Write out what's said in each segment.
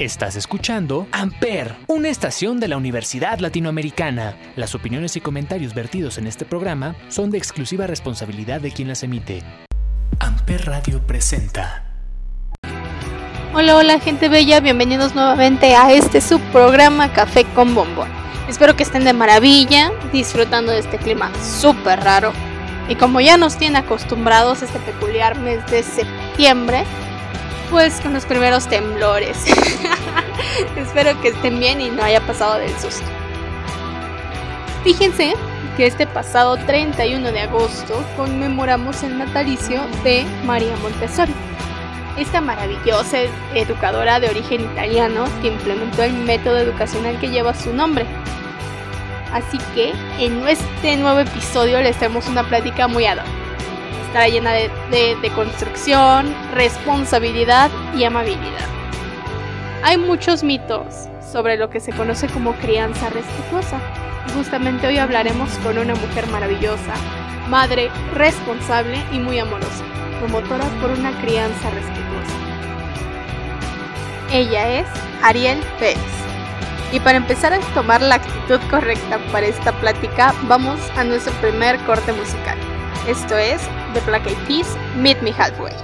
Estás escuchando Amper, una estación de la Universidad Latinoamericana. Las opiniones y comentarios vertidos en este programa son de exclusiva responsabilidad de quien las emite. Amper Radio presenta. Hola, hola gente bella, bienvenidos nuevamente a este subprograma Café con Bombón. Espero que estén de maravilla, disfrutando de este clima súper raro. Y como ya nos tiene acostumbrados este peculiar mes de septiembre, pues con los primeros temblores. Espero que estén bien y no haya pasado del susto. Fíjense que este pasado 31 de agosto conmemoramos el natalicio de María Montessori, esta maravillosa educadora de origen italiano que implementó el método educacional que lleva su nombre. Así que en este nuevo episodio les tenemos una plática muy ad estará llena de, de, construcción, responsabilidad y amabilidad. Hay muchos mitos sobre lo que se conoce como crianza respetuosa. Justamente hoy hablaremos con una mujer maravillosa, madre responsable y muy amorosa, promotora por una crianza respetuosa. Ella es Ariel Pérez. Y para empezar a tomar la actitud correcta para esta plática, vamos a nuestro primer corte musical. Esto es The Black Eyed Peas, Meet Me Halfway.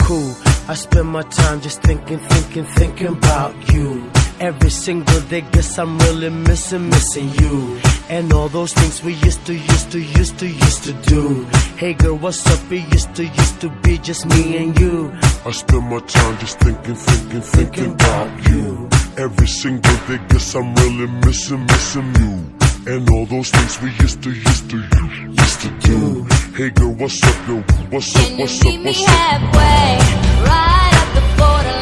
Cool. I spend my time just thinking, thinking, thinking about you. Every single day, guess I'm really missing, missing you. And all those things we used to, used to, used to, used to do. Hey girl, what's up? It used to, used to be just me and you. I spend my time just thinking, thinking, thinking about you. Every single day, guess I'm really missing, missing you. And all those things we used to, used to, used to do. Hey girl, what's up, yo? What's up, what's up, what's up? And meet me halfway, right at the borderline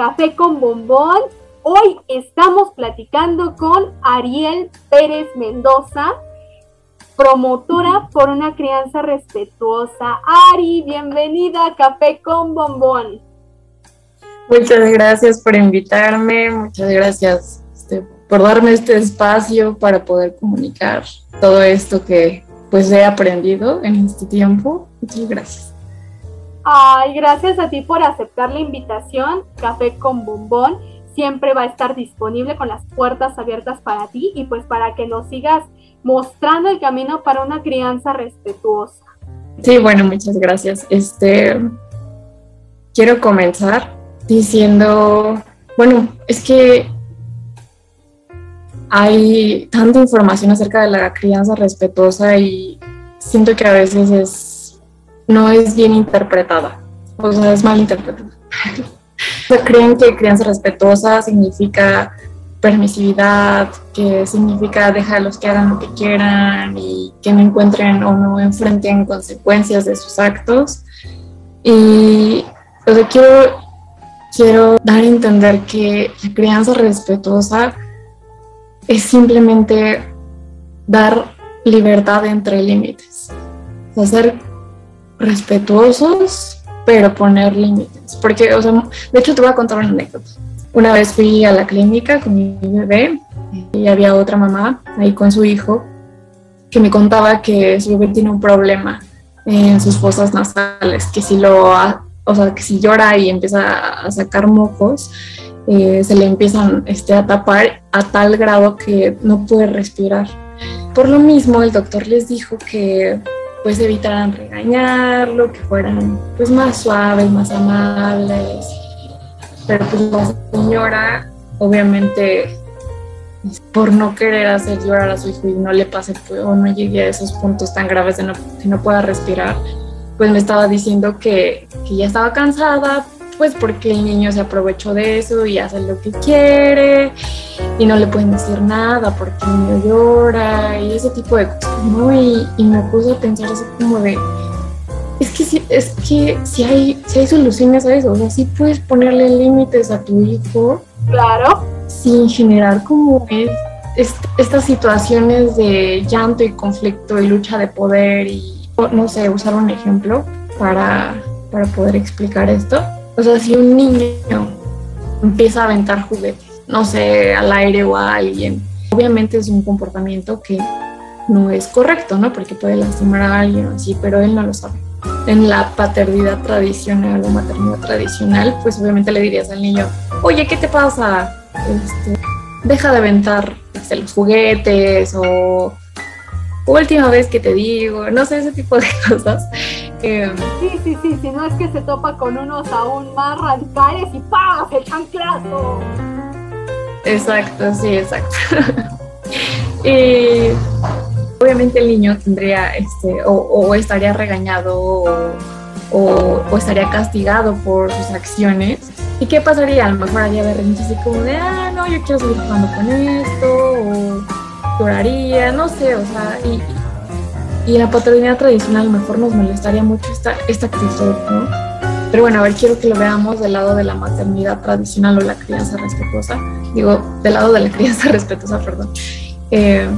Café con Bombón. Hoy estamos platicando con Ariel Pérez Mendoza, promotora por una crianza respetuosa. Ari, bienvenida a Café con Bombón. Muchas gracias por invitarme, muchas gracias este, por darme este espacio para poder comunicar todo esto que pues he aprendido en este tiempo. Muchas gracias. Ay, gracias a ti por aceptar la invitación. Café con Bombón siempre va a estar disponible con las puertas abiertas para ti y pues para que nos sigas mostrando el camino para una crianza respetuosa. Sí, bueno, muchas gracias. Este quiero comenzar diciendo, bueno, es que hay tanta información acerca de la crianza respetuosa y siento que a veces es no es bien interpretada, o sea, es mal interpretada. creen que crianza respetuosa significa permisividad, que significa dejarlos que hagan lo que quieran y que no encuentren o no enfrenten consecuencias de sus actos. Y o sea, quiero, quiero dar a entender que la crianza respetuosa es simplemente dar libertad entre límites. O sea, respetuosos, pero poner límites. Porque, o sea, de hecho te voy a contar una anécdota. Una vez fui a la clínica con mi bebé y había otra mamá ahí con su hijo que me contaba que su bebé tiene un problema en sus fosas nasales, que si lo, o sea, que si llora y empieza a sacar mocos, eh, se le empiezan este, a tapar a tal grado que no puede respirar. Por lo mismo, el doctor les dijo que pues evitaran regañarlo, que fueran pues más suaves, más amables. Pero pues la señora, obviamente, por no querer hacer llorar a su hijo y no le pase o no llegue a esos puntos tan graves de no, que no pueda respirar, pues me estaba diciendo que, que ya estaba cansada, pues porque el niño se aprovechó de eso y hace lo que quiere y no le pueden decir nada porque el niño llora y ese tipo de cosas, ¿no? Y, me puse a pensar así como de, es que si, es que si hay, si hay soluciones a eso, o sea, sí puedes ponerle límites a tu hijo. Claro. Sin generar como es, estas situaciones de llanto y conflicto y lucha de poder y, no sé, usar un ejemplo para, para poder explicar esto o sea, si un niño empieza a aventar juguetes, no sé, al aire o a alguien, obviamente es un comportamiento que no es correcto, ¿no? Porque puede lastimar a alguien así, pero él no lo sabe. En la paternidad tradicional o maternidad tradicional, pues obviamente le dirías al niño, oye, ¿qué te pasa? Este, deja de aventar este, los juguetes o última vez que te digo, no sé, ese tipo de cosas. Eh, sí, sí, sí, si no es que se topa con unos aún más radicales y ¡pam! el chanclazo. Exacto, sí, exacto. y obviamente el niño tendría, este, o, estaría regañado o, o, estaría castigado por sus acciones. ¿Y qué pasaría? A lo mejor haría berrinches así como de, ah, no, yo quiero seguir jugando con esto, o lloraría, no sé, o sea, y, y en la paternidad tradicional a lo mejor nos molestaría mucho esta, esta actitud, ¿no? Pero bueno, a ver, quiero que lo veamos del lado de la maternidad tradicional o la crianza respetuosa. Digo, del lado de la crianza respetuosa, perdón. Eh,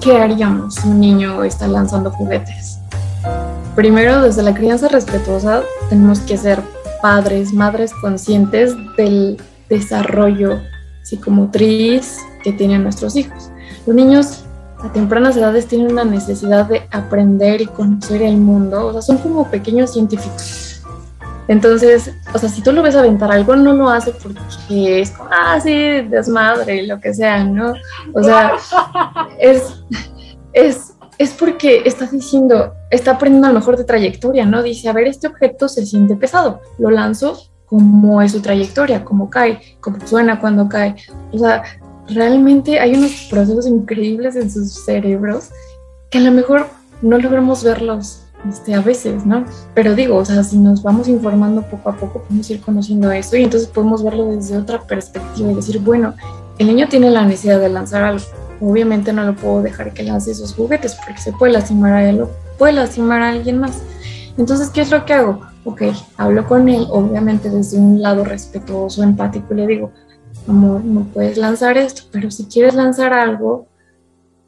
¿Qué haríamos si un niño está lanzando juguetes? Primero, desde la crianza respetuosa, tenemos que ser padres, madres conscientes del desarrollo psicomotriz que tienen nuestros hijos. Los niños a tempranas edades tienen una necesidad de aprender y conocer el mundo, o sea, son como pequeños científicos. Entonces, o sea, si tú lo ves aventar algo, no lo hace porque es como, ah, sí, desmadre, lo que sea, ¿no? O sea, es, es, es porque está diciendo, está aprendiendo a lo mejor de trayectoria, ¿no? Dice, a ver, este objeto se siente pesado, lo lanzo, cómo es su trayectoria, cómo cae, cómo suena cuando cae. O sea, realmente hay unos procesos increíbles en sus cerebros que a lo mejor no logramos verlos este, a veces, ¿no? Pero digo, o sea, si nos vamos informando poco a poco, podemos ir conociendo eso y entonces podemos verlo desde otra perspectiva y decir, bueno, el niño tiene la necesidad de lanzar algo. Obviamente no lo puedo dejar que lance esos juguetes porque se puede lastimar a él o puede lastimar a alguien más. Entonces, ¿qué es lo que hago? Ok, hablo con él, obviamente desde un lado respetuoso, empático, y le digo, amor, no puedes lanzar esto, pero si quieres lanzar algo,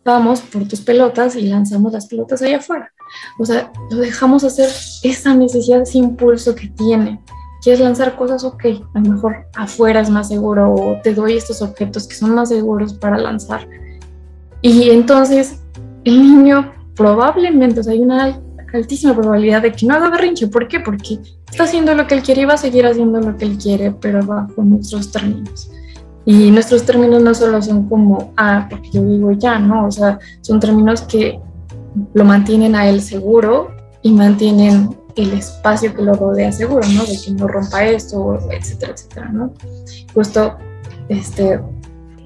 vamos por tus pelotas y lanzamos las pelotas allá afuera. O sea, lo dejamos hacer esa necesidad, ese impulso que tiene. ¿Quieres lanzar cosas? Ok, a lo mejor afuera es más seguro o te doy estos objetos que son más seguros para lanzar. Y entonces el niño probablemente, o sea, hay una altísima probabilidad de que no haga berrinche. ¿Por qué? Porque está haciendo lo que él quiere y va a seguir haciendo lo que él quiere, pero bajo nuestros términos. Y nuestros términos no solo son como, ah, porque yo digo ya, ¿no? O sea, son términos que lo mantienen a él seguro y mantienen el espacio que lo rodea seguro, ¿no? De que no rompa esto, etcétera, etcétera, ¿no? Justo, este...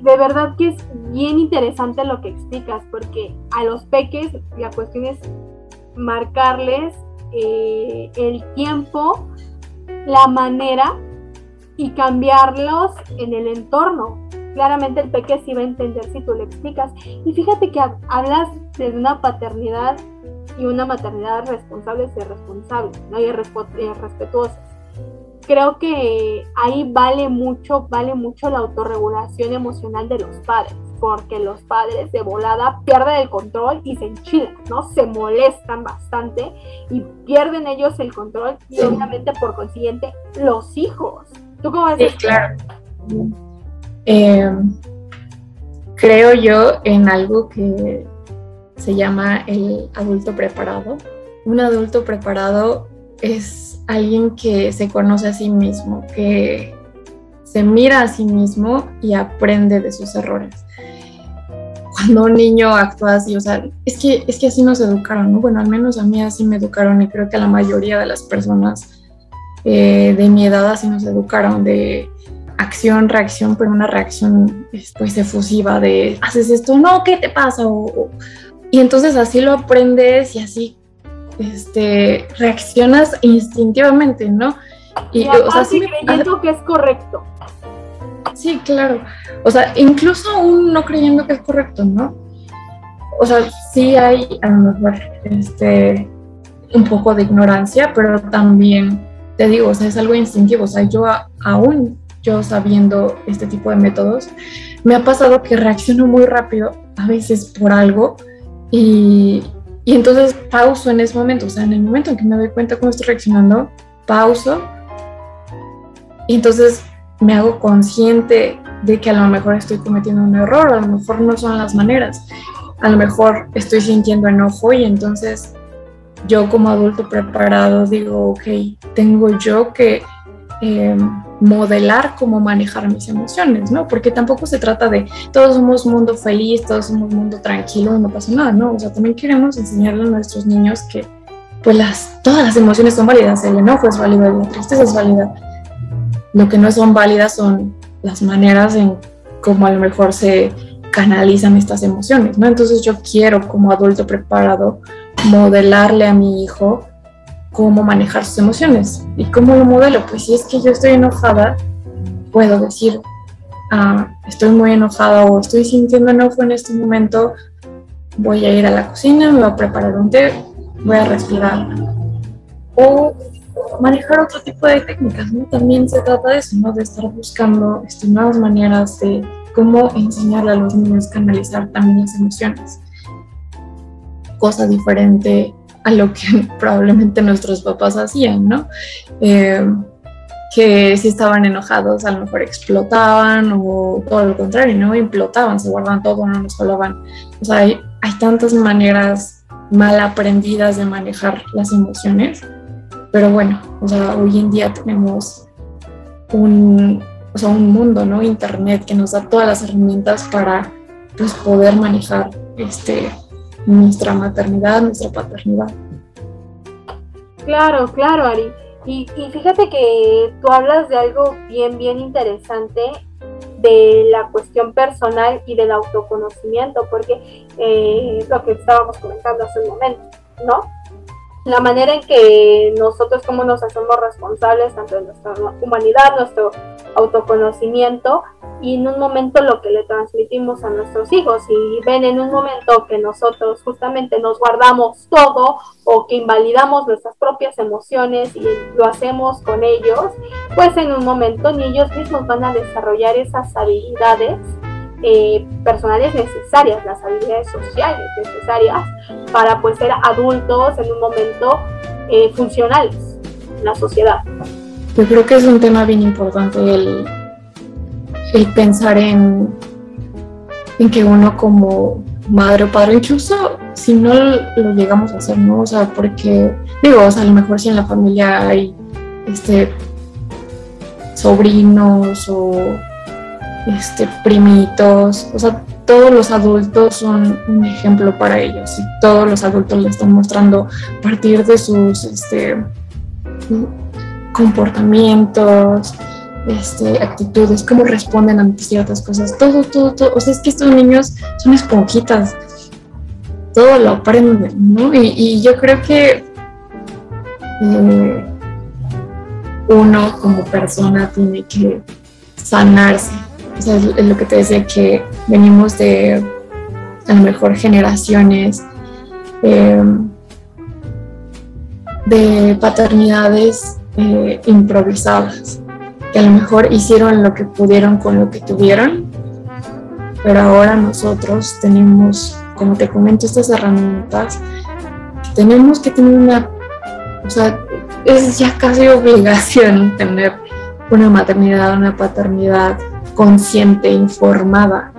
De verdad que es bien interesante lo que explicas, porque a los peques la cuestión es marcarles eh, el tiempo, la manera y cambiarlos en el entorno. Claramente el peque sí va a entender si tú le explicas. Y fíjate que hablas de una paternidad y una maternidad responsables y responsables, ¿no? y respetuosas. Creo que ahí vale mucho, vale mucho la autorregulación emocional de los padres, porque los padres de volada pierden el control y se enchilan, ¿no? Se molestan bastante y pierden ellos el control y obviamente por consiguiente los hijos. ¿Tú cómo ves? Sí, claro. Eh, creo yo en algo que se llama el adulto preparado. Un adulto preparado es alguien que se conoce a sí mismo, que se mira a sí mismo y aprende de sus errores. Cuando un niño actúa así, o sea, es que, es que así nos educaron, ¿no? Bueno, al menos a mí así me educaron y creo que a la mayoría de las personas eh, de mi edad así nos educaron de acción, reacción, pero una reacción pues efusiva de haces esto, no, ¿qué te pasa? O, y entonces así lo aprendes y así este, reaccionas instintivamente, ¿no? Y, o sea, sí creyendo que es correcto. Sí, claro. O sea, incluso aún no creyendo que es correcto, ¿no? O sea, sí hay a lo mejor este, un poco de ignorancia, pero también, te digo, o sea, es algo instintivo. O sea, yo aún, yo sabiendo este tipo de métodos, me ha pasado que reacciono muy rápido, a veces por algo, y, y entonces pauso en ese momento, o sea, en el momento en que me doy cuenta cómo estoy reaccionando, pauso y entonces me hago consciente de que a lo mejor estoy cometiendo un error, a lo mejor no son las maneras, a lo mejor estoy sintiendo enojo y entonces yo como adulto preparado digo, ok, tengo yo que eh, modelar cómo manejar mis emociones, ¿no? Porque tampoco se trata de todos somos mundo feliz, todos somos mundo tranquilo, no pasa nada, ¿no? O sea, también queremos enseñarle a nuestros niños que pues las, todas las emociones son válidas, el enojo es válido, la tristeza es válida. Lo que no son válidas son las maneras en cómo a lo mejor se canalizan estas emociones, ¿no? Entonces yo quiero como adulto preparado modelarle a mi hijo cómo manejar sus emociones. ¿Y cómo lo modelo? Pues si es que yo estoy enojada, puedo decir, ah, estoy muy enojada o estoy sintiendo enojo en este momento, voy a ir a la cocina, me voy a preparar un té, voy a respirar. O manejar otro tipo de técnicas. También se trata de eso. De estar buscando este, nuevas maneras de cómo enseñarle a los niños a canalizar también las emociones. Cosa diferente a lo que probablemente nuestros papás hacían, ¿no? Eh, que si estaban enojados a lo mejor explotaban o todo lo contrario, ¿no? Implotaban, se guardaban todo, no nos hablaban. O sea, hay, tantas maneras mal aprendidas de manejar las emociones, pero bueno, o sea, hoy en día tenemos un, o sea, un mundo, ¿no? Internet que nos da todas las herramientas para pues, poder manejar este, nuestra maternidad, nuestra paternidad. Claro, claro, Ari. Y, fíjate que tú hablas de algo bien, bien interesante de la cuestión personal y del autoconocimiento, porque eh, lo que estábamos comentando hace un momento, ¿no? La manera en que nosotros como nos hacemos responsables tanto de nuestra humanidad, nuestro autoconocimiento, y en un momento lo que le transmitimos a nuestros hijos. Y ven en un momento que nosotros justamente nos guardamos todo o que invalidamos nuestras propias emociones y lo hacemos con ellos, pues en un momento ni ellos mismos van a desarrollar esas habilidades eh, personales necesarias, las habilidades sociales necesarias para pues ser adultos en un momento eh, funcionales en la sociedad. Yo creo que es un tema bien importante el el pensar en, en que uno como madre o padre, incluso si no lo llegamos a hacer, ¿no? O sea, porque, digo, o sea, a lo mejor si en la familia hay este sobrinos o este primitos, o sea, todos los adultos son un ejemplo para ellos y todos los adultos le están mostrando a partir de sus este, comportamientos, este, actitudes, cómo responden ante ciertas cosas, todo, todo, todo. O sea, es que estos niños son esponjitas, todo lo aprenden, ¿no? Y, yo creo que eh, uno como persona tiene que sanarse. O sea, es, lo que te decía, que venimos de a lo mejor generaciones eh, de paternidades eh, improvisadas que a lo mejor hicieron lo que pudieron con lo que tuvieron, pero ahora nosotros tenemos, como te comento, estas herramientas, tenemos que tener una, o sea, es ya casi obligación tener una maternidad, una paternidad consciente, informada,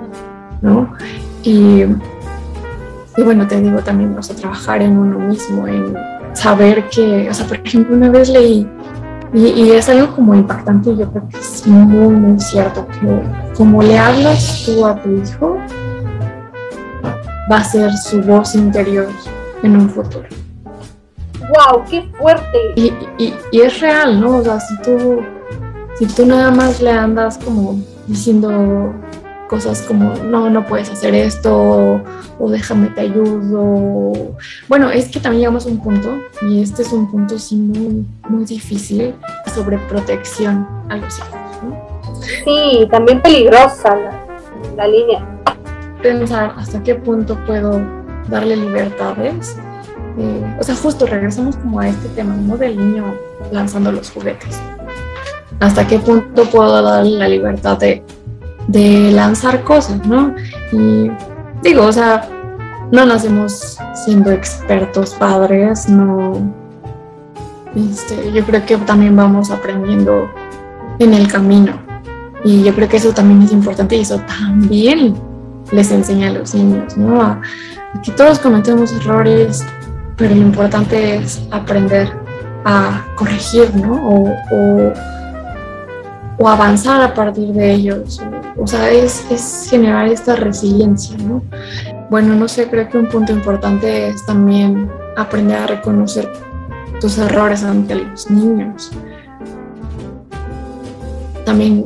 ¿no? Y, y bueno, te digo también, o sea, trabajar en uno mismo, en saber que, o sea, por ejemplo, una vez leí y, es algo como impactante, yo creo que es muy, muy cierto, que como le hablas tú a tu hijo, va a ser su voz interior en un futuro. ¡Wow! ¡Qué fuerte! Y, y, y es real, ¿no? O sea, si tú, si tú nada más le andas como diciendo cosas como, no, no puedes hacer esto, o, déjame te ayudo. Bueno, es que también llegamos a un punto, y este es un punto sí muy, muy difícil, sobre protección a los hijos. Sí, también peligrosa la, línea. Pensar hasta qué punto puedo darle libertades. Eh, o sea, justo regresamos como a este tema, ¿no? Del niño lanzando los juguetes. ¿Hasta qué punto puedo darle la libertad de de lanzar cosas, ¿no? Y digo, o sea, no nacemos siendo expertos padres, no. Este, yo creo que también vamos aprendiendo en el camino. Y yo creo que eso también es importante y eso también les enseña a los niños, ¿no? que todos cometemos errores, pero lo importante es aprender a corregir, ¿no? O, avanzar a partir de ellos. O sea, es, es, generar esta resiliencia, ¿no? Bueno, no sé, creo que un punto importante es también aprender a reconocer tus errores ante los niños. También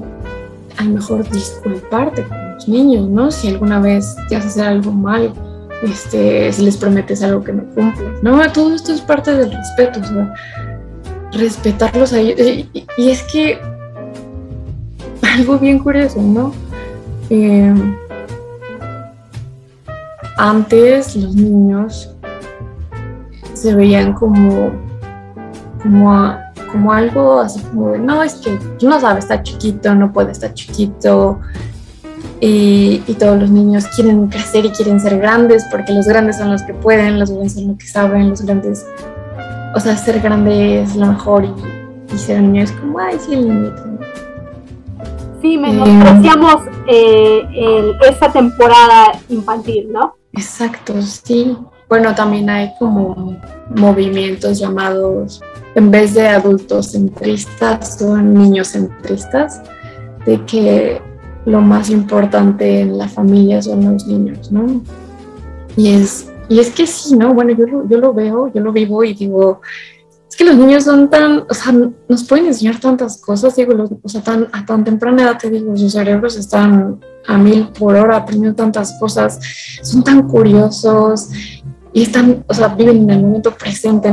a lo mejor disculparte con los niños, ¿no? Si alguna vez te haces algo mal, este, si les prometes algo que no cumples, ¿no? Todo esto es parte del respeto, o sea, respetarlos a ellos. y es que algo bien curioso, ¿no? Eh, antes los niños se veían como, como, algo así como de, no, es que no sabe, está chiquito, no puede estar chiquito. Y, y, todos los niños quieren crecer y quieren ser grandes porque los grandes son los que pueden, los grandes son los que saben, los grandes, o sea, ser grande es lo mejor y, y ser niño es como, ay, sí, el niñito, Sí, menospreciamos eh, esa temporada infantil, ¿no? Exacto, sí. Bueno, también hay como movimientos llamados, en vez de adultos centristas, son niños centristas, de que lo más importante en la familia son los niños, ¿no? Y es, y es que sí, ¿no? Bueno, yo yo lo veo, yo lo vivo y digo, es que los niños son tan, o sea, nos pueden enseñar tantas cosas, digo, o sea, tan, a tan temprana edad te digo, sus cerebros están a mil por hora aprendiendo tantas cosas, son tan curiosos y están, o sea, viven en el momento presente,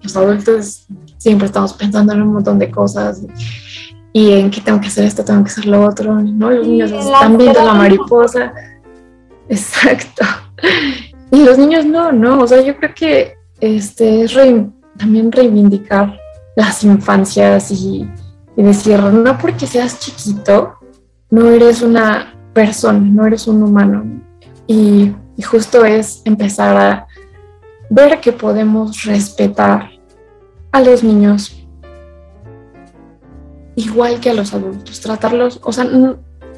los adultos siempre estamos pensando en un montón de cosas y en que tengo que hacer esto, tengo que hacer lo otro, ¿no? Los niños están viendo la mariposa. Exacto. Y los niños no, no, o sea, yo creo que este es re- también reivindicar las infancias y, decir, no porque seas chiquito, no eres una persona, no eres un humano. Y, y justo es empezar a ver que podemos respetar a los niños igual que a los adultos, tratarlos, o sea,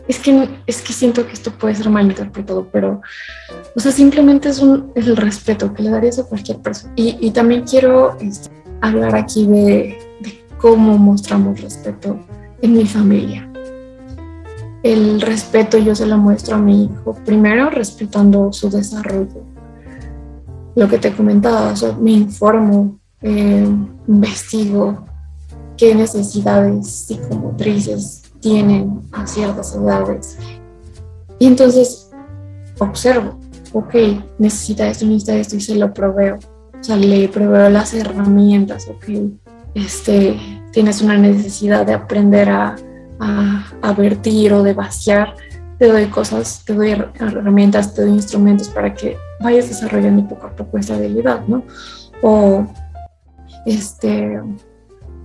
es que, es que siento que esto puede ser malinterpretado, pero, o sea, simplemente es, el respeto que le darías a cualquier persona. Y, y también quiero este, hablar aquí de, de cómo mostramos respeto en mi familia. El respeto yo se lo muestro a mi hijo, primero respetando su desarrollo. Lo que te comentaba, o sea, me informo, eh, investigo qué necesidades psicomotrices tienen a ciertas edades. Y entonces observo, ok, necesita esto, necesita esto y se lo proveo. O sea, le proveo las herramientas, ok, este, tienes una necesidad de aprender a, a, a vertir o de vaciar, te doy cosas, te doy her- herramientas, te doy instrumentos para que vayas desarrollando poco a poco esa habilidad, ¿no? O, este,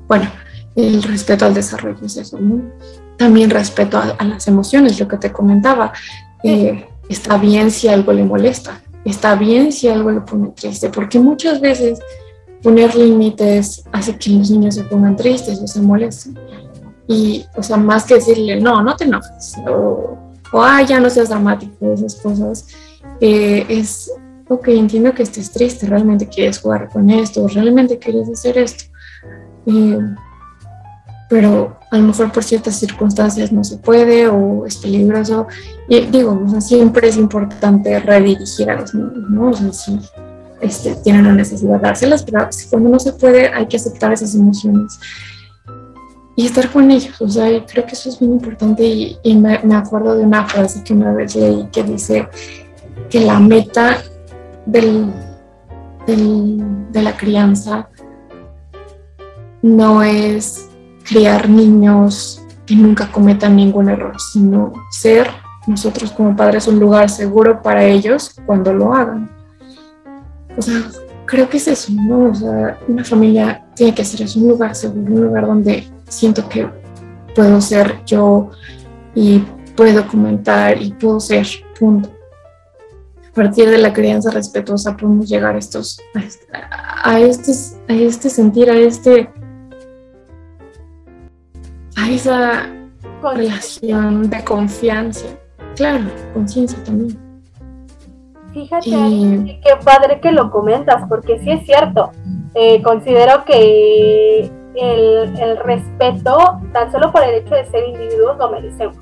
bueno, el respeto al desarrollo es eso, ¿no? También respeto a, a las emociones, lo que te comentaba. Eh, está bien si algo le molesta, está bien si algo le pone triste, porque muchas veces poner límites hace que los niños se pongan tristes o se molesten. Y, o sea, más que decirle, no, no te enojes, o, o ah, ya no seas dramático, esas cosas, eh, es, ok, entiendo que estés triste, realmente quieres jugar con esto, realmente quieres hacer esto. Eh, pero a lo mejor por ciertas circunstancias no se puede o es peligroso. Y digo, o sea, siempre es importante redirigir a los niños, ¿no? O sea, si este, tienen la necesidad de dárselas, pero cuando no se puede hay que aceptar esas emociones y estar con ellos. O sea, creo que eso es bien importante y, y me, me acuerdo de una frase que una vez leí que dice que la meta del, del, de la crianza no es criar niños que nunca cometan ningún error, sino ser nosotros como padres un lugar seguro para ellos cuando lo hagan. O sea, creo que es eso, ¿no? O sea, una familia tiene que ser eso, un lugar seguro, un lugar donde siento que puedo ser yo y puedo comentar y puedo ser, punto. A partir de la crianza respetuosa podemos llegar a estos, a este, a este, a este sentir, a este a esa relación de confianza. Claro, conciencia también. Fíjate, Y- qué padre que lo comentas, porque sí es cierto. Eh, considero que el, el respeto, tan solo por el hecho de ser individuos, lo merecemos.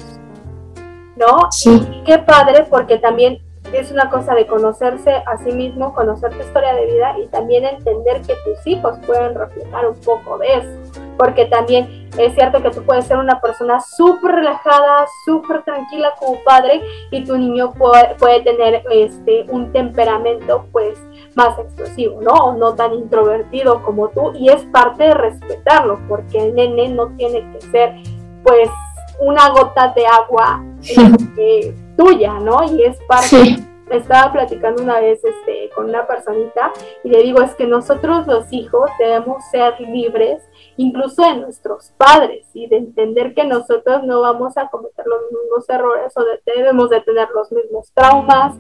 ¿No? Sí, Y qué padre, porque también es una cosa de conocerse a sí mismo, conocer tu historia de vida y también entender que tus hijos pueden reflejar un poco de eso. Porque también es cierto que tú puedes ser una persona súper relajada, súper tranquila como padre y tu niño puede, puede tener este, un temperamento pues más explosivo, ¿no? O no tan introvertido como tú y es parte de respetarlo porque el nene no tiene que ser pues una gota de agua eh, tuya, ¿no? Y es parte sí, estaba platicando una vez este, con una personita y le digo, es que nosotros los hijos debemos ser libres incluso de nuestros padres y de entender que nosotros no vamos a cometer los mismos errores o de- debemos de tener los mismos traumas.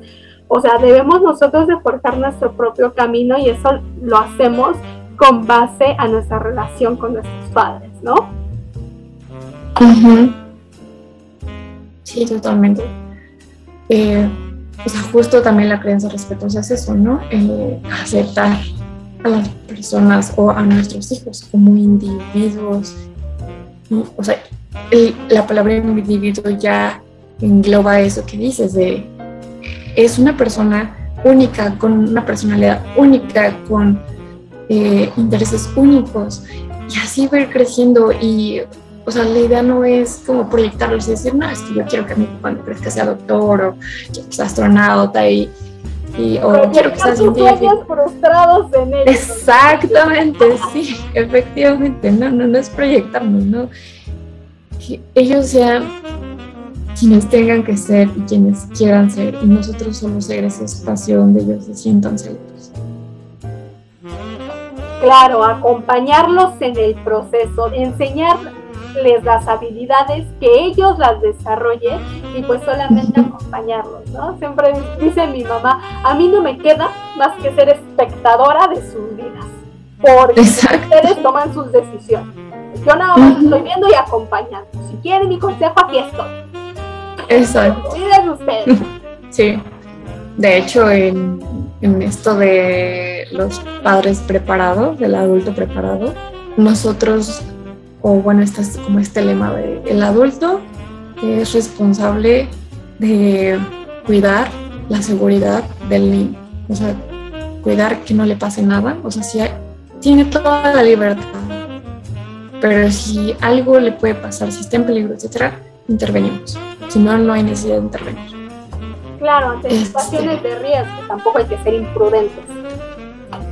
O sea, debemos nosotros de forjar nuestro propio camino y eso lo hacemos con base a nuestra relación con nuestros padres, ¿no? Sí, totalmente. Eh, o sea, justo también la creencia respetuosa es eso, ¿no? Eh, aceptar a las personas o a nuestros hijos como individuos. O sea, la palabra individuo ya engloba eso que dices, de es una persona única, con una personalidad única, con eh, intereses únicos, y así va creciendo y o sea, la idea no es como proyectarlos y decir, no, es que yo quiero que mi hijo cuando crezca sea doctor o quiero que sea astronauta y, y- o quiero que sea científico. frustrados en ellos. Exactamente, sí, efectivamente, no, no, no es proyectarnos, ¿no? que ellos sean quienes tengan que ser y quienes quieran ser y nosotros solo ser ese espacio donde ellos se sientan seguros. Claro, acompañarlos en el proceso, enseñarles las habilidades, que ellos las desarrollen y pues solamente acompañarlos, ¿no? Siempre dice mi mamá, a mí no me queda más que ser espectadora de sus vidas, porque ustedes toman sus decisiones. Yo nada más estoy viendo y acompañando. Si quieren mi consejo, aquí estoy. Exacto. Miren ustedes. Sí. De hecho, en, en esto de los padres preparados, del adulto preparado, nosotros, o bueno, este es como este lema de el adulto es responsable de cuidar la seguridad del niño. O sea, cuidar que no le pase nada. O sea, si tiene toda la libertad. Pero si algo le puede pasar, si está en peligro, etcétera, intervenimos. Si no, no hay necesidad de intervenir. Claro, ante este. situaciones de riesgo tampoco hay que ser imprudentes.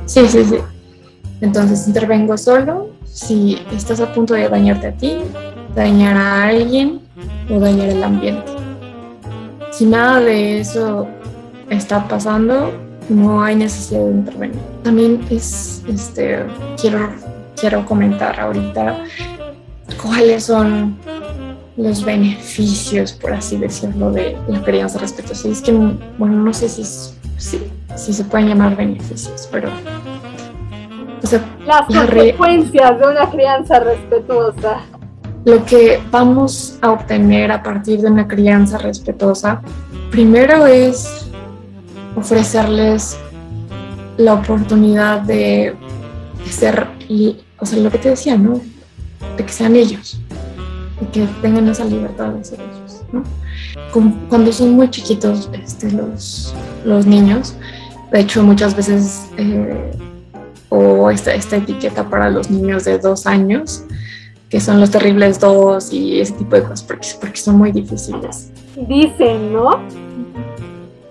Sí, sí, sí. Entonces intervengo solo si estás a punto de dañarte a ti, dañar a alguien o dañar el ambiente. Si nada de eso está pasando, no hay necesidad de intervenir. También es, este, quiero, quiero comentar ahorita cuáles son los beneficios, por así decirlo, de la crianza respetuosa. Y es que, bueno, no sé si, si, se pueden llamar beneficios, pero... Las consecuencias de una crianza respetuosa. Lo que vamos a obtener a partir de una crianza respetuosa, primero es ofrecerles la oportunidad de, de ser, o sea, lo que te decía, ¿no? De que sean ellos y que tengan esa libertad de ser ellos. ¿no? Cuando son muy chiquitos este, los, los niños, de hecho muchas veces, eh, o esta, esta etiqueta para los niños de dos años, que son los terribles dos y ese tipo de cosas, porque, porque son muy difíciles. Dicen, ¿no?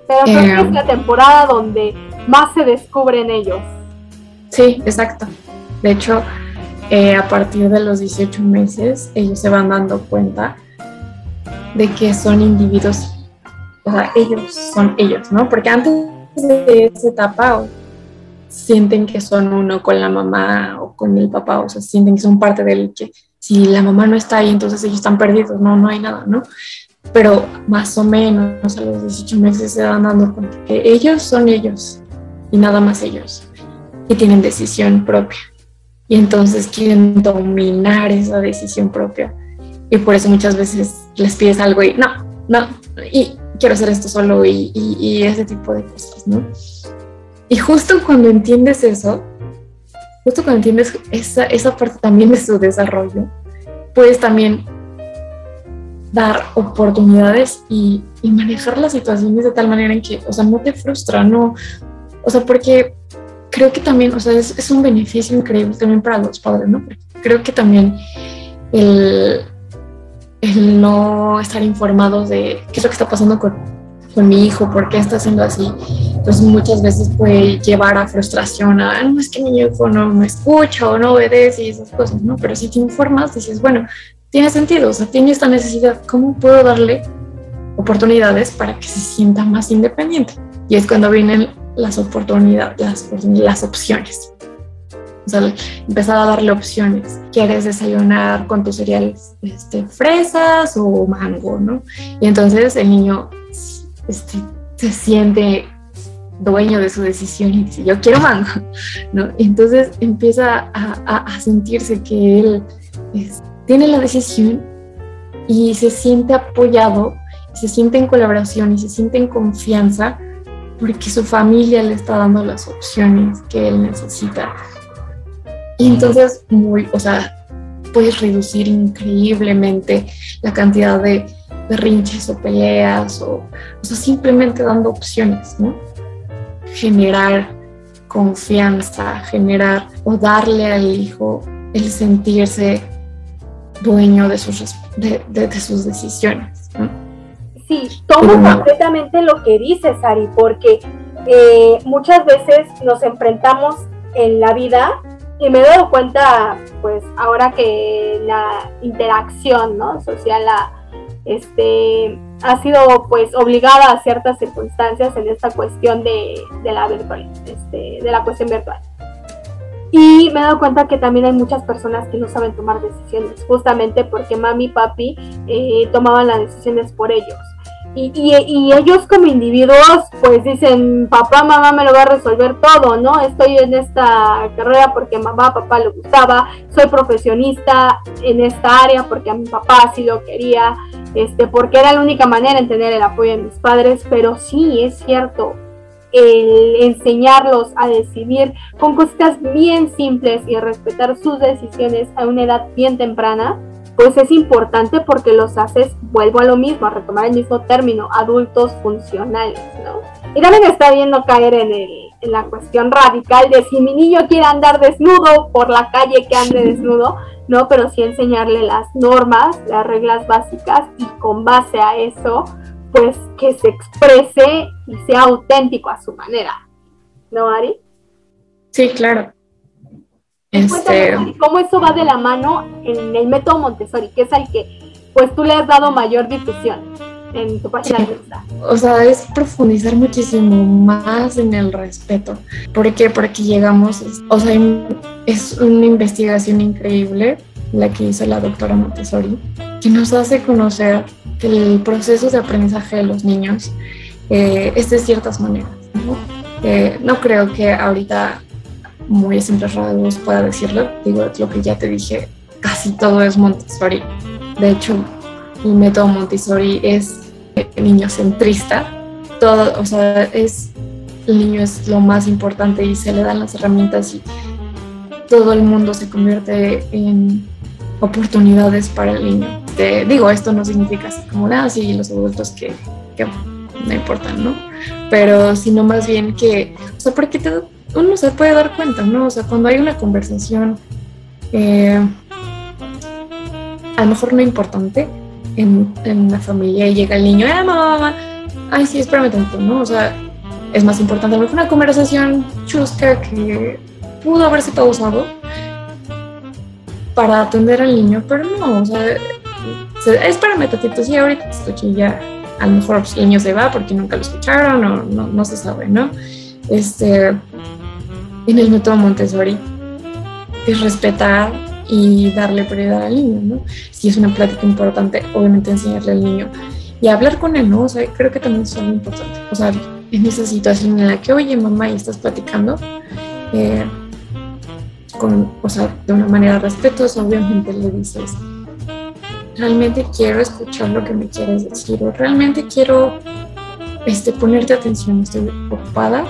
Pero creo que es Eh, la temporada donde más se descubren ellos. Sí, exacto. De hecho, eh, a partir de los 18 meses, ellos se van dando cuenta de que son individuos, o sea, ellos son ellos, ¿no? Porque antes de esa etapa sienten que son uno con la mamá o con el papá, o sea, sienten que son parte de él, que si la mamá no está ahí, entonces ellos están perdidos, no, no hay nada, ¿no? Pero más o menos a los 18 meses se van dando cuenta que ellos son ellos y nada más ellos, y tienen decisión propia y entonces quieren dominar esa decisión propia. Y por eso muchas veces les pides algo y no, no, y quiero hacer esto solo y, y, y ese tipo de cosas, ¿no? Y justo cuando entiendes eso, justo cuando entiendes esa, esa parte también de su desarrollo, puedes también dar oportunidades y, manejar las situaciones de tal manera en que, o sea, no te frustra, no, o sea, porque creo que también, o sea, es, es, un beneficio increíble también para los padres, ¿no? Porque creo que también el, el, no estar informados de qué es lo que está pasando con, con, mi hijo, por qué está haciendo así, pues muchas veces puede llevar a frustración, a, no, es que mi hijo no me escucha o no obedece y esas cosas, ¿no? Pero si te informas, dices, bueno, tiene sentido, o sea, tiene esta necesidad, ¿cómo puedo darle oportunidades para que se sienta más independiente? Y es cuando vienen las oportunidades, las, las opciones. O sea, empezar a darle opciones. ¿Quieres desayunar con tus cereales este, fresas o mango? ¿no? Y entonces el niño este, se siente dueño de su decisión y dice, yo quiero mango. ¿no? Y entonces empieza a, a, a sentirse que él es, tiene la decisión y se siente apoyado, se siente en colaboración y se siente en confianza porque su familia le está dando las opciones que él necesita. Y entonces, muy, o sea, puedes reducir increíblemente la cantidad de berrinches o peleas, o, o sea, simplemente dando opciones, ¿no? Generar confianza, generar o darle al hijo el sentirse dueño de sus, de, de, de sus decisiones, ¿no? Sí, tomo no. completamente lo que dices, Ari, porque eh, muchas veces nos enfrentamos en la vida y me he dado cuenta, pues ahora que la interacción ¿no? social ha, este, ha sido pues obligada a ciertas circunstancias en esta cuestión de, de la virtual, este, de la cuestión virtual. Y me he dado cuenta que también hay muchas personas que no saben tomar decisiones, justamente porque mami y papi eh, tomaban las decisiones por ellos. Y, y, ellos como individuos pues dicen, papá, mamá me lo va a resolver todo, ¿no? Estoy en esta carrera porque mamá, papá le gustaba, soy profesionista en esta área porque a mi papá así lo quería, este, porque era la única manera en tener el apoyo de mis padres, pero sí, es cierto, el enseñarlos a decidir con cosas bien simples y respetar sus decisiones a una edad bien temprana, pues es importante porque los haces, vuelvo a lo mismo, a retomar el mismo término, adultos funcionales, ¿no? Y también está viendo caer en, el, en la cuestión radical de si mi niño quiere andar desnudo por la calle, que ande desnudo, ¿no? Pero sí enseñarle las normas, las reglas básicas y con base a eso, pues que se exprese y sea auténtico a su manera. ¿No, Ari? Sí, claro. Este... ¿Cómo eso va de la mano en el método Montessori, que es al que pues tú le has dado mayor difusión en tu página de O sea, es profundizar muchísimo más en el respeto. ¿Por qué? Porque llegamos, o sea, es una investigación increíble la que hizo la doctora Montessori, que nos hace conocer que el proceso de aprendizaje de los niños eh, es de ciertas maneras. ¿no? Eh, no creo que ahorita muy simples rasgos pueda decirlo, digo lo que ya te dije, casi todo es Montessori. De hecho, el método Montessori es niño centrista, todo, o sea, es el niño es lo más importante y se le dan las herramientas y todo el mundo se convierte en oportunidades para el niño. Digo, esto no significa así como nada, sí, los adultos que, que no importan, ¿no? Pero sino más bien que, o sea, porque te, uno se puede dar cuenta, ¿no? O sea, cuando hay una conversación, eh, a lo mejor no importante en, en, la familia y llega el niño, ¡ah, mamá! Ay, sí, espérame tanto, ¿no? O sea, es más importante a lo mejor una conversación chusca que pudo haberse pausado para atender al niño, pero no, o sea, espérame tantito, sí, ahorita te escuché ya, a lo mejor el niño se va porque nunca lo escucharon o no, no se sabe, ¿no? Este, en el método Montessori es respetar y darle prioridad al niño, ¿no? Si es una plática importante, obviamente enseñarle al niño y hablar con él, ¿no? O sea, creo que también es algo importante. O sea, en esa situación en la que, oye, mamá, y estás platicando, eh, con, o sea, de una manera respetuosa, obviamente le dices, realmente quiero escuchar lo que me quieres decir, o realmente quiero este, ponerte atención, estoy ocupada,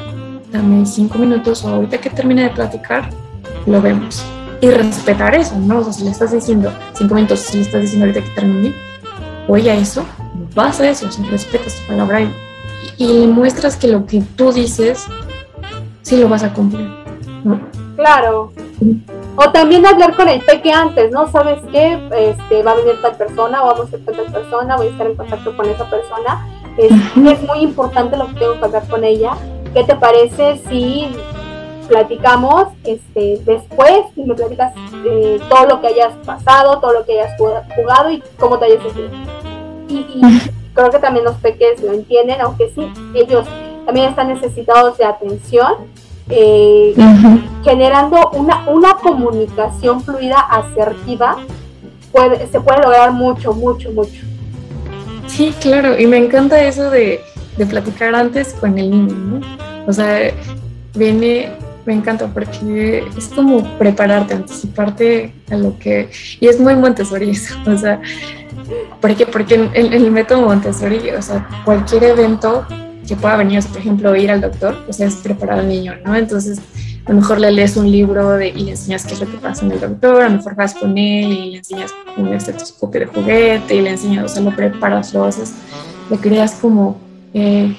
dame cinco minutos o ahorita que termine de platicar, lo vemos. Y respetar eso, ¿no? O sea, si le estás diciendo cinco minutos, si le estás diciendo ahorita que termine, oye a eso, vas a eso, o sea, respetas tu palabra y, y, le muestras que lo que tú dices, sí lo vas a cumplir, ¿no? Claro. O también hablar con el peque antes, ¿no? ¿Sabes qué? Este, va a venir tal persona, o vamos a con tal persona, voy a estar en contacto con esa persona. Es, es muy importante lo que tengo que hablar con ella ¿Qué te parece si platicamos este, después y me platicas eh, todo lo que hayas pasado, todo lo que hayas jugado y cómo te hayas sentido? Y, creo que también los peques lo entienden, aunque sí, ellos también están necesitados de atención, eh, generando una, una comunicación fluida, asertiva, puede, se puede lograr mucho, mucho, mucho. Sí, claro, y me encanta eso de de platicar antes con el niño, ¿no? O sea, viene, me encanta porque es como prepararte, anticiparte a lo que, y es muy Montessori eso, o sea, ¿por? Porque en, el método Montessori, o sea, cualquier evento que pueda venir, por ejemplo, ir al doctor, o sea, es preparar al niño, ¿no? Entonces, a lo mejor le lees un libro y le enseñas qué es lo que pasa en el doctor, a lo mejor vas con él y le enseñas un estetoscopio de juguete y le enseñas, o sea, lo preparas, lo haces, le creas como eh,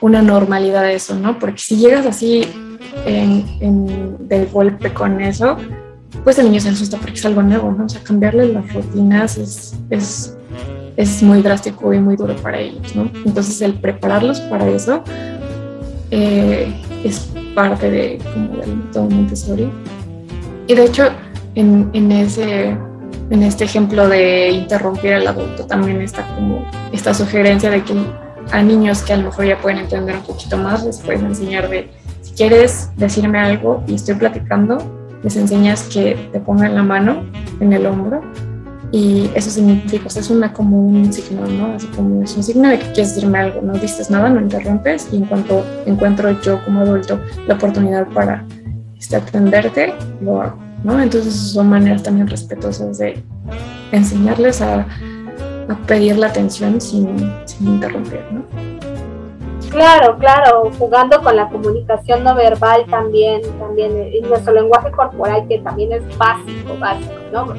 una normalidad de eso, ¿no? Porque si llegas así en, del golpe con eso, pues el niño se asusta porque es algo nuevo, ¿no? O sea, cambiarle las rutinas es, es, es muy drástico y muy duro para ellos, ¿no? Entonces el prepararlos para eso eh, es parte de como del método Montessori Y de hecho, en, en ese en este ejemplo de interrumpir al adulto también está como esta sugerencia de que a niños que a lo mejor ya pueden entender un poquito más les puedes enseñar de si quieres decirme algo y estoy platicando, les enseñas que te pongan la mano en el hombro y eso significa, o sea, es una como un signo, ¿no? Así como es un signo de que quieres decirme algo, no dices nada, no interrumpes y en cuanto encuentro yo como adulto la oportunidad para este, atenderte, lo hago. ¿no? Entonces son maneras también respetuosas de enseñarles a, a pedir la atención sin, sin, interrumpir, ¿no? Claro, claro, jugando con la comunicación no verbal también, también en nuestro lenguaje corporal que también es básico, básico, ¿no?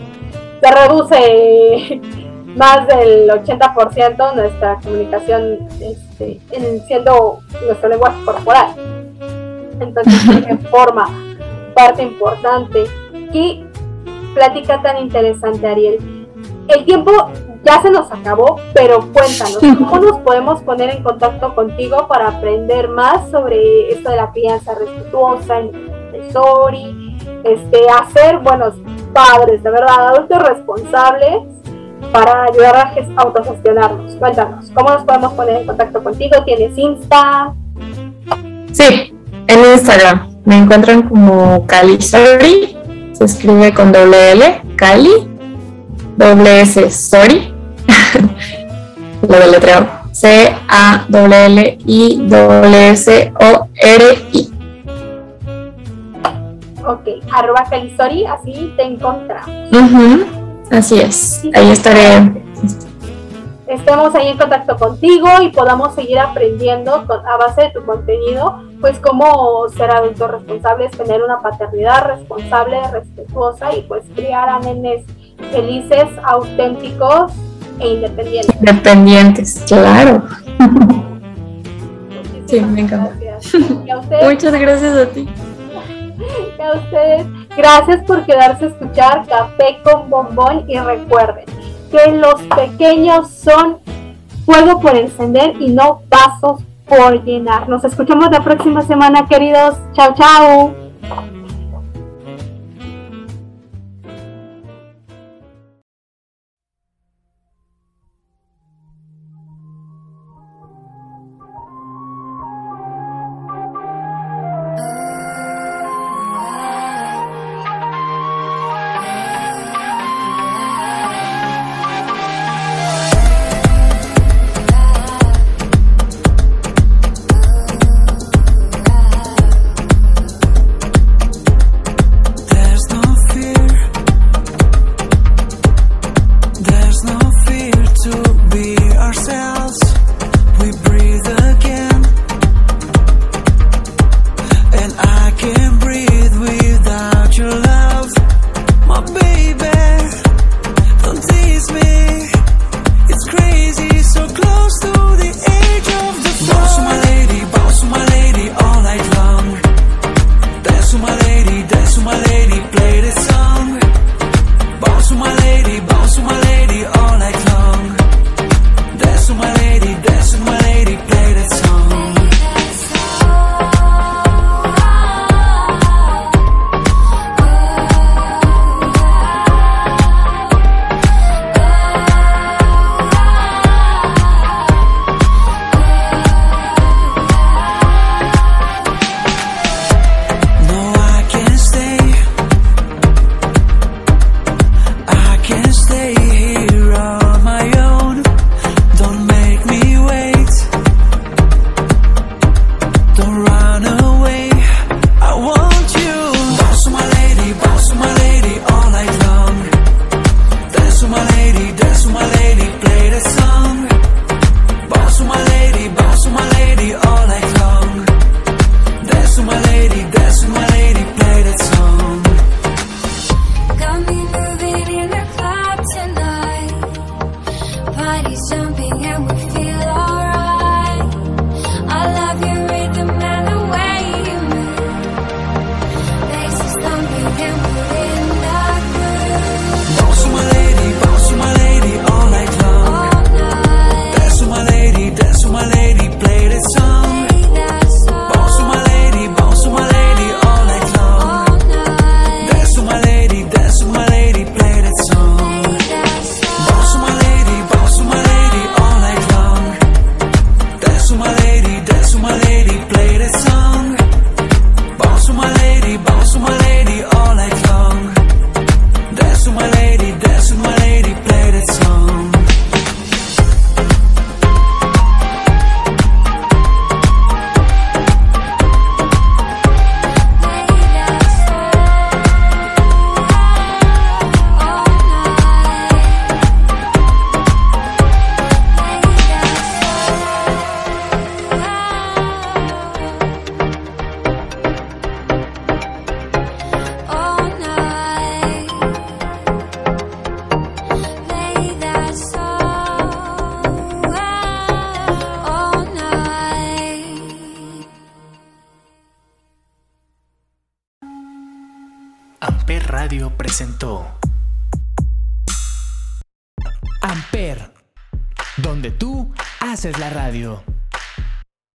Se reduce más del 80% nuestra comunicación este, en, siendo nuestro lenguaje corporal. Entonces, en forma parte importante qué plática tan interesante, Ariel. El tiempo ya se nos acabó, pero cuéntanos, ¿cómo nos podemos poner en contacto contigo para aprender más sobre esto de la crianza respetuosa, el Montessori, este, hacer buenos padres, de verdad, adultos responsables para ayudar a autogestionarnos? Cuéntanos, ¿cómo nos podemos poner en contacto contigo? ¿Tienes Insta? Sí, en Instagram. Me encuentran como Calisori se escribe con doble L, Cali, doble S, sorry, lo deletreo, C-A-L-L-I, doble S-O-R-I. Ok, arroba Calisori, así te encontramos. Así es, ahí estaré estemos ahí en contacto contigo y podamos seguir aprendiendo a base de tu contenido, pues cómo ser adultos responsables, tener una paternidad responsable, respetuosa y pues criar a nenes felices, auténticos e independientes. Independientes, claro. Sí, me encanta. Muchas gracias a ti. a ustedes. Gracias por quedarse a escuchar Café con Bombón y recuerden, que los pequeños son fuego por encender y no pasos por llenar. Nos escuchamos la próxima semana, queridos. Chao, chao.